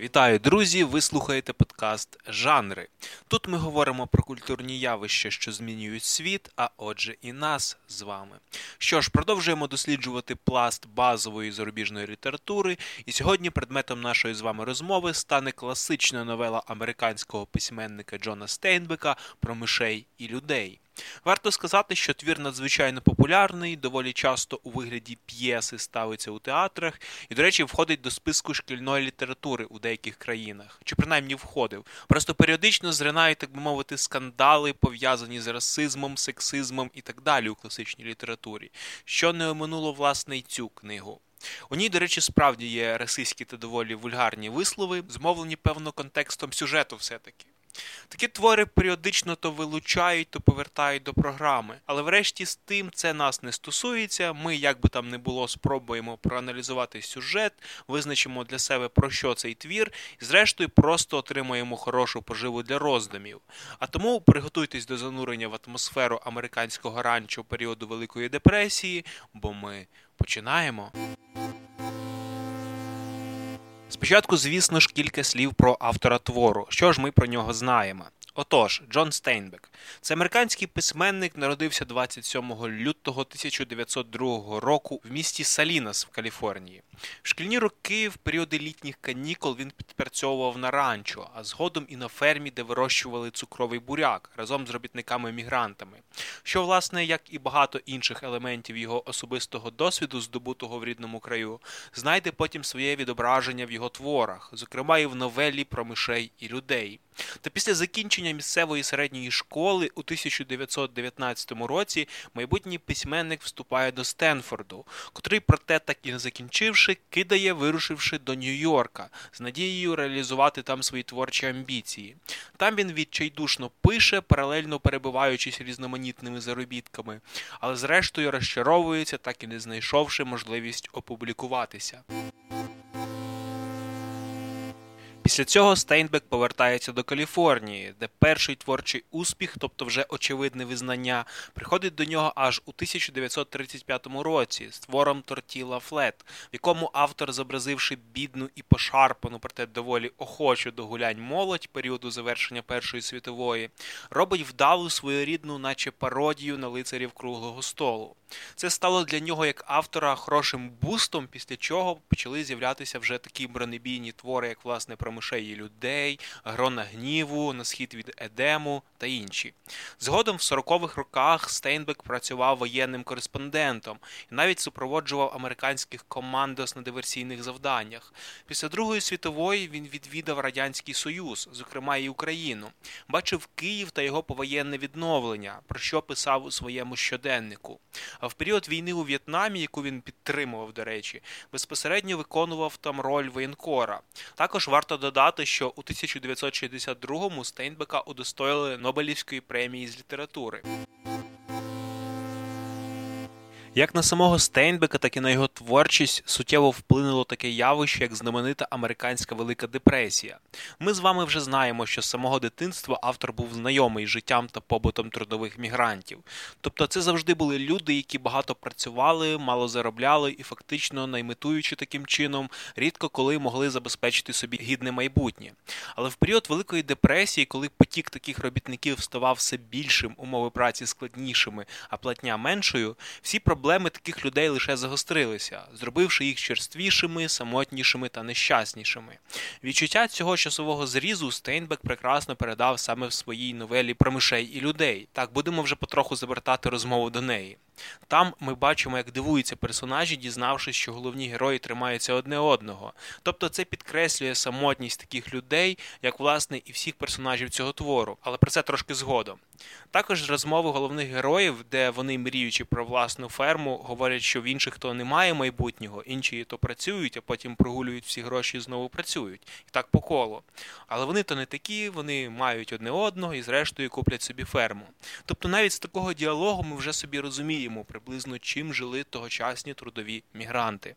Вітаю, друзі! Ви слухаєте подкаст Жанри. Тут ми говоримо про культурні явища, що змінюють світ, а отже, і нас з вами. Що ж, продовжуємо досліджувати пласт базової зарубіжної літератури, і сьогодні предметом нашої з вами розмови стане класична новела американського письменника Джона Стейнбека про мишей і людей. Варто сказати, що твір надзвичайно популярний, доволі часто у вигляді п'єси ставиться у театрах, і, до речі, входить до списку шкільної літератури у деяких країнах, чи принаймні входив. Просто періодично зринають, так би мовити, скандали, пов'язані з расизмом, сексизмом і так далі у класичній літературі, що не оминуло власне й цю книгу. У ній, до речі, справді є расистські та доволі вульгарні вислови, змовлені певно контекстом сюжету, все-таки. Такі твори періодично то вилучають, то повертають до програми. Але врешті з тим це нас не стосується. Ми, як би там не було, спробуємо проаналізувати сюжет, визначимо для себе про що цей твір, і зрештою просто отримаємо хорошу поживу для роздумів. А тому приготуйтесь до занурення в атмосферу американського ранчо періоду Великої депресії, бо ми починаємо. Спочатку, звісно ж, кілька слів про автора твору. Що ж ми про нього знаємо? Отож, Джон Стейнбек. Це американський письменник, народився 27 лютого 1902 року в місті Салінас в Каліфорнії. В шкільні роки, в періоди літніх канікул, він підпрацьовував на ранчо, а згодом і на фермі, де вирощували цукровий буряк разом з робітниками-мігрантами. Що, власне, як і багато інших елементів його особистого досвіду, здобутого в рідному краю, знайде потім своє відображення в його творах, зокрема і в новелі про мишей і людей. Та після закінчення місцевої середньої школи у 1919 році майбутній письменник вступає до Стенфорду, котрий, проте так і не закінчивши, кидає, вирушивши до Нью-Йорка з надією реалізувати там свої творчі амбіції. Там він відчайдушно пише, паралельно перебуваючись різноманітними заробітками, але зрештою розчаровується, так і не знайшовши можливість опублікуватися. Після цього Стейнбек повертається до Каліфорнії, де перший творчий успіх, тобто вже очевидне визнання, приходить до нього аж у 1935 році з твором Тортіла Флет, в якому автор, зобразивши бідну і пошарпану, проте доволі охочу до гулянь молодь періоду завершення Першої світової, робить вдалу своєрідну, наче пародію на лицарів круглого столу. Це стало для нього як автора хорошим бустом, після чого почали з'являтися вже такі бронебійні твори, як власне про мишей і людей, грона гніву, на схід від Едему та інші. Згодом в 40-х роках Стейнбек працював воєнним кореспондентом і навіть супроводжував американських командос на диверсійних завданнях. Після Другої світової він відвідав Радянський Союз, зокрема і Україну, бачив Київ та його повоєнне відновлення, про що писав у своєму щоденнику. А в період війни у В'єтнамі, яку він підтримував, до речі, безпосередньо виконував там роль воєнкора. Також варто додати, що у 1962-му Стейнбека удостоїли Нобелівської премії з літератури. Як на самого Стейнбека, так і на його творчість суттєво вплинуло таке явище, як знаменита американська Велика депресія. Ми з вами вже знаємо, що з самого дитинства автор був знайомий життям та побутом трудових мігрантів. Тобто це завжди були люди, які багато працювали, мало заробляли і фактично наймитуючи таким чином, рідко коли могли забезпечити собі гідне майбутнє. Але в період Великої депресії, коли потік таких робітників ставав все більшим, умови праці складнішими, а платня меншою, всі проблеми проблеми таких людей лише загострилися, зробивши їх черствішими, самотнішими та нещаснішими. Відчуття цього часового зрізу Стейнбек прекрасно передав саме в своїй новелі про мишей і людей. Так будемо вже потроху завертати розмову до неї. Там ми бачимо, як дивуються персонажі, дізнавшись, що головні герої тримаються одне одного. Тобто це підкреслює самотність таких людей, як власне і всіх персонажів цього твору, але про це трошки згодом. Також розмови головних героїв, де вони, мріючи про власну ферму, говорять, що в інших то немає майбутнього, інші то працюють, а потім прогулюють всі гроші і знову працюють. І так по колу. Але вони то не такі, вони мають одне одного і, зрештою, куплять собі ферму. Тобто, навіть з такого діалогу ми вже собі розуміємо приблизно чим жили тогочасні трудові мігранти.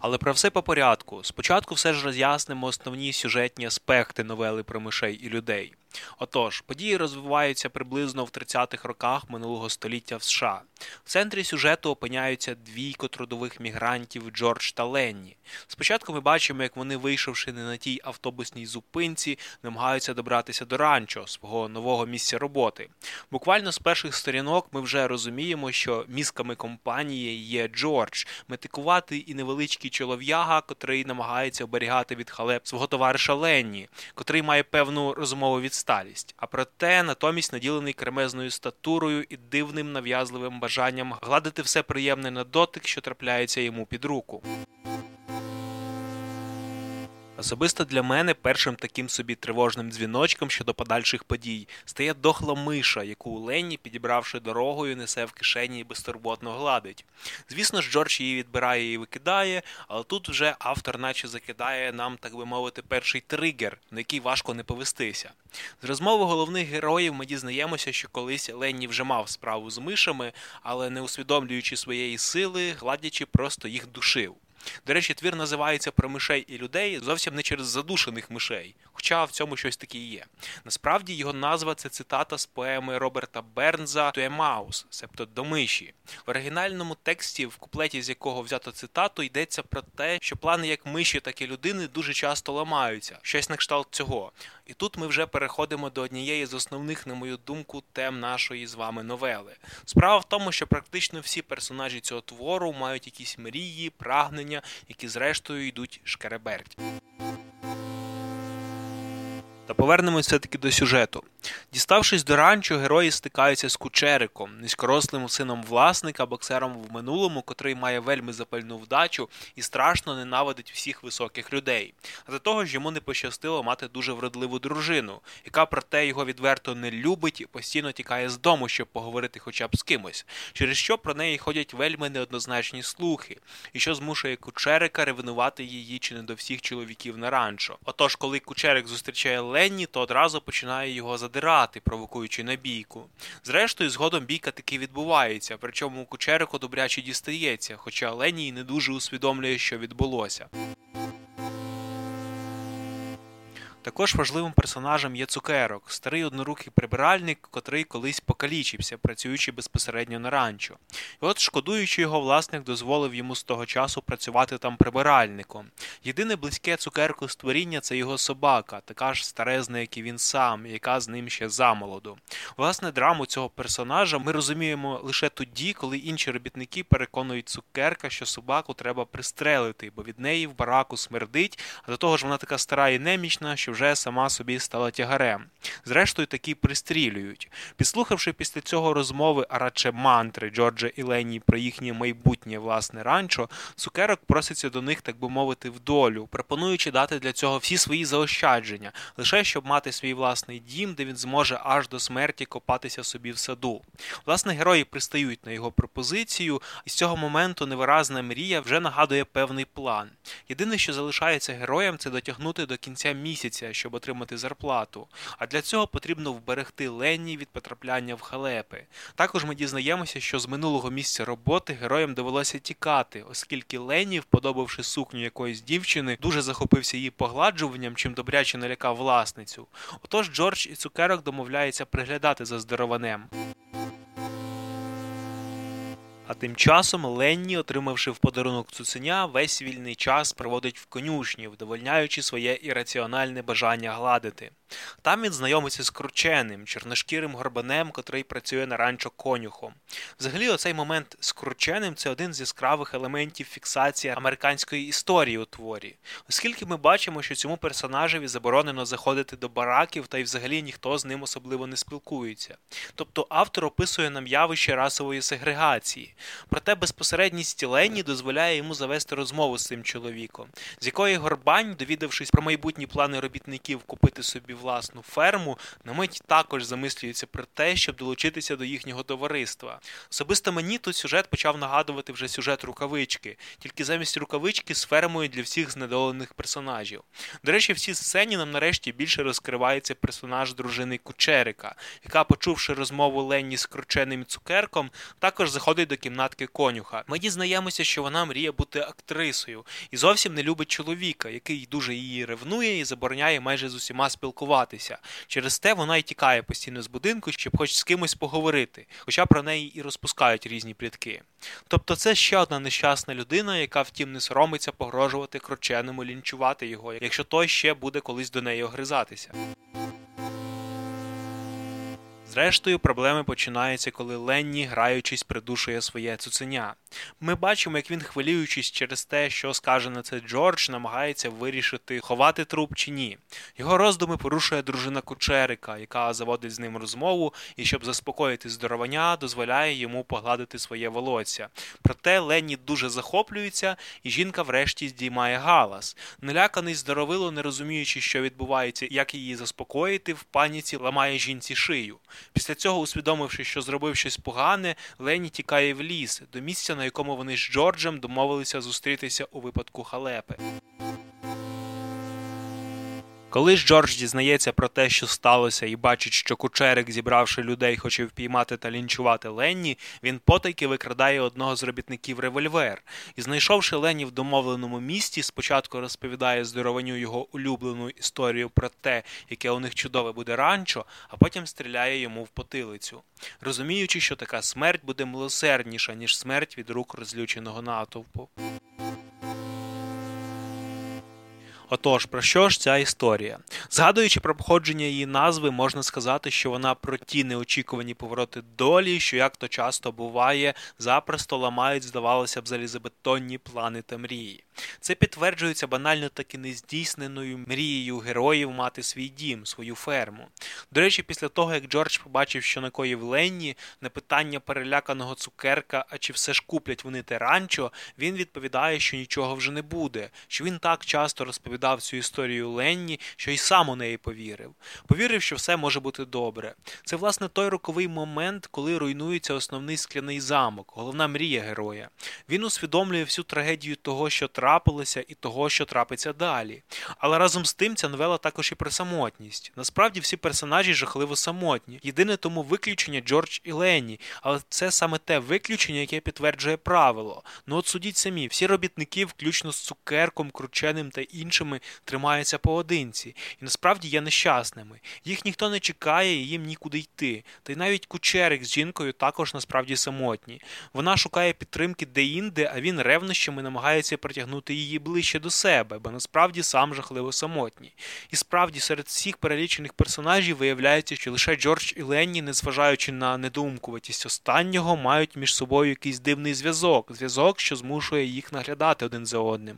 Але про все по порядку. Спочатку все ж роз'яснимо основні сюжетні аспекти новели про мишей і людей. Отож, події розвиваються приблизно в 30-х роках минулого століття в США. В центрі сюжету опиняються двійко трудових мігрантів Джордж та Ленні. Спочатку ми бачимо, як вони, вийшовши не на тій автобусній зупинці, намагаються добратися до ранчо, свого нового місця роботи. Буквально з перших сторінок ми вже розуміємо, що мізками компанії є Джордж, метикуватий і невеличкий чолов'яга, котрий намагається оберігати від халеп свого товариша Ленні, котрий має певну розумову відсталість. А проте натомість наділений кремезною статурою і дивним нав'язливим бажанням гладити все приємне на дотик, що трапляється йому під руку. Особисто для мене першим таким собі тривожним дзвіночком щодо подальших подій стає дохла миша, яку Ленні, підібравши дорогою, несе в кишені і безтурботно гладить. Звісно ж, Джордж її відбирає і викидає, але тут вже автор, наче закидає нам, так би мовити, перший тригер, на який важко не повестися. З розмови головних героїв ми дізнаємося, що колись Ленні вже мав справу з мишами, але не усвідомлюючи своєї сили, гладячи, просто їх душив. До речі, твір називається про мишей і людей зовсім не через задушених мишей, хоча в цьому щось таке є. Насправді його назва це цитата з поеми Роберта Бернза «To a себто до миші. В оригінальному тексті, в куплеті з якого взято цитату, йдеться про те, що плани як миші, так і людини дуже часто ламаються, щось на кшталт цього. І тут ми вже переходимо до однієї з основних, на мою думку, тем нашої з вами новели. Справа в тому, що практично всі персонажі цього твору мають якісь мрії, прагнення, які зрештою йдуть шкереберть. Та повернемось все-таки до сюжету. Діставшись до ранчо, герої стикаються з кучериком, низькорослим сином власника, боксером в минулому, котрий має вельми запальну вдачу і страшно ненавидить всіх високих людей. А до того ж йому не пощастило мати дуже вродливу дружину, яка проте його відверто не любить і постійно тікає з дому, щоб поговорити хоча б з кимось, через що про неї ходять вельми неоднозначні слухи, і що змушує кучерика ревнувати її чи не до всіх чоловіків на ранчо. Отож, коли кучерик зустрічає Ленні, то одразу починає його задирати, провокуючи на бійку. Зрештою, згодом бійка таки відбувається, причому кучерику добряче дістається, хоча Ленні не дуже усвідомлює, що відбулося. Також важливим персонажем є цукерок, старий однорукий прибиральник, котрий колись покалічився, працюючи безпосередньо на ранчо. І от, шкодуючи його, власник дозволив йому з того часу працювати там прибиральником. Єдине близьке цукерку створіння це його собака, така ж старезна, як і він сам, яка з ним ще замолоду. Власне, драму цього персонажа ми розуміємо лише тоді, коли інші робітники переконують цукерка, що собаку треба пристрелити, бо від неї в бараку смердить, а до того ж вона така стара і немічна, що вже сама собі стала тягарем. Зрештою, такі пристрілюють. Підслухавши після цього розмови, а радше мантри Джорджа і Лені про їхнє майбутнє власне ранчо, цукерок проситься до них, так би мовити, в долю, пропонуючи дати для цього всі свої заощадження, лише щоб мати свій власний дім, де він зможе аж до смерті копатися собі в саду. Власне, герої пристають на його пропозицію, і з цього моменту невиразна мрія вже нагадує певний план. Єдине, що залишається героям, це дотягнути до кінця місяця місяця, щоб отримати зарплату. А для цього потрібно вберегти Ленні від потрапляння в халепи. Також ми дізнаємося, що з минулого місця роботи героям довелося тікати, оскільки Ленні, вподобавши сукню якоїсь дівчини, дуже захопився її погладжуванням, чим добряче налякав власницю. Отож Джордж і цукерок домовляються приглядати за здорованем. А тим часом Ленні, отримавши в подарунок цуценя, весь вільний час проводить в конюшні, вдовольняючи своє ірраціональне бажання гладити. Там він знайомиться з крученим, чорношкірим горбанем, котрий працює на ранчо конюхом. Взагалі, оцей момент з крученим це один з яскравих елементів фіксації американської історії у творі, оскільки ми бачимо, що цьому персонажеві заборонено заходити до бараків, та й взагалі ніхто з ним особливо не спілкується. Тобто автор описує нам явище расової сегрегації, проте безпосередність Лені дозволяє йому завести розмову з цим чоловіком, з якої Горбань, довідавшись про майбутні плани робітників купити собі власну ферму, на мить також замислюється про те, щоб долучитися до їхнього товариства. Особисто мені тут сюжет почав нагадувати вже сюжет рукавички, тільки замість рукавички з фермою для всіх знедолених персонажів. До речі, в цій сцені нам нарешті більше розкривається персонаж дружини Кучерика, яка, почувши розмову Ленні з крученим цукерком, також заходить до кімнатки конюха. Ми дізнаємося, що вона мріє бути актрисою і зовсім не любить чоловіка, який дуже її ревнує і забороняє майже з усіма спілкуватися спілкуватися. Через те вона й тікає постійно з будинку, щоб хоч з кимось поговорити, хоча про неї і розпускають різні плітки. Тобто це ще одна нещасна людина, яка втім не соромиться погрожувати крученому, лінчувати його, якщо той ще буде колись до неї огризатися. Зрештою, проблеми починаються, коли Ленні, граючись, придушує своє цуценя. Ми бачимо, як він, хвилюючись через те, що скаже на це Джордж, намагається вирішити, ховати труп чи ні. Його роздуми порушує дружина Кучерика, яка заводить з ним розмову і, щоб заспокоїти здоровання, дозволяє йому погладити своє волосся. Проте Ленні дуже захоплюється, і жінка врешті здіймає галас. Наляканий здоровило, не розуміючи, що відбувається, як її заспокоїти, в паніці ламає жінці шию. Після цього, усвідомивши, що зробив щось погане, Лені тікає в ліс, до місця, на якому вони з Джорджем домовилися зустрітися у випадку халепи. Коли ж Джордж дізнається про те, що сталося, і бачить, що кучерик, зібравши людей, хоче впіймати та лінчувати Ленні, він потайки викрадає одного з робітників револьвер і, знайшовши Ленні в домовленому місті, спочатку розповідає здорованню його улюблену історію про те, яке у них чудове буде ранчо, а потім стріляє йому в потилицю, розуміючи, що така смерть буде милосердніша, ніж смерть від рук розлюченого натовпу. Отож, про що ж ця історія? Згадуючи про походження її назви, можна сказати, що вона про ті неочікувані повороти долі, що як то часто буває, запросто ламають, здавалося б, залізобетонні плани та мрії. Це підтверджується банально таки нездійсненою мрією героїв мати свій дім, свою ферму. До речі, після того, як Джордж побачив, що накоїв Ленні, на питання переляканого цукерка, а чи все ж куплять вони те ранчо, він відповідає, що нічого вже не буде, що він так часто розповідав цю історію Ленні, що й сам у неї повірив. Повірив, що все може бути добре. Це, власне, той роковий момент, коли руйнується основний скляний замок, головна мрія героя. Він усвідомлює всю трагедію того, що трапилося, і того, що трапиться далі. Але разом з тим ця новела також і про самотність. Насправді всі персонажі жахливо самотні. Єдине тому виключення Джордж і Ленні, але це саме те виключення, яке підтверджує правило. Ну от судіть самі, всі робітники, включно з цукерком, крученим та іншими, тримаються поодинці, і насправді є нещасними. Їх ніхто не чекає і їм нікуди йти. Та й навіть кучерик з жінкою також насправді самотні. Вона шукає підтримки де-інде, а він ревнощами намагається притягнути її ближче до себе, бо насправді сам жахливо самотній. І справді серед всіх перелічених персонажів виявляється, що лише Джордж і Ленні, незважаючи на недоумкуватість останнього, мають між собою якийсь дивний зв'язок, зв'язок, що змушує їх наглядати один за одним.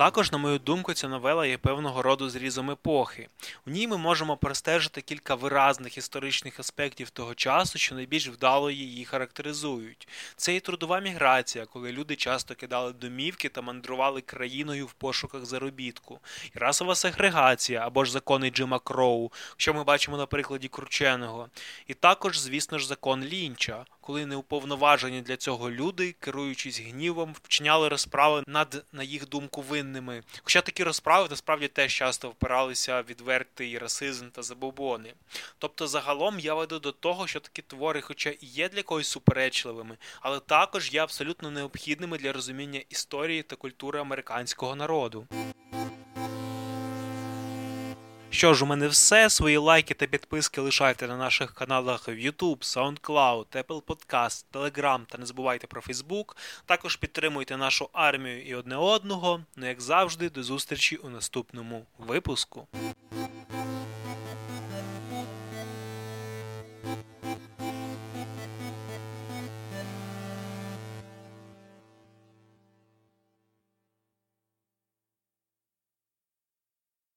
Також, на мою думку, ця новела є певного роду зрізом епохи. У ній ми можемо простежити кілька виразних історичних аспектів того часу, що найбільш вдало її характеризують. Це і трудова міграція, коли люди часто кидали домівки та мандрували країною в пошуках заробітку, і расова сегрегація або ж закони Джима Кроу, що ми бачимо на прикладі Крученого, і також, звісно ж, закон Лінча коли неуповноважені для цього люди, керуючись гнівом, вчиняли розправи над, на їх думку, винними. Хоча такі розправи насправді теж часто впиралися відвертий расизм та забобони. Тобто, загалом я веду до того, що такі твори, хоча і є для когось суперечливими, але також є абсолютно необхідними для розуміння історії та культури американського народу. Що ж, у мене все. Свої лайки та підписки лишайте на наших каналах в YouTube, SoundCloud, Apple Podcast, Telegram та не забувайте про Facebook. Також підтримуйте нашу армію і одне одного. Ну, як завжди, до зустрічі у наступному випуску.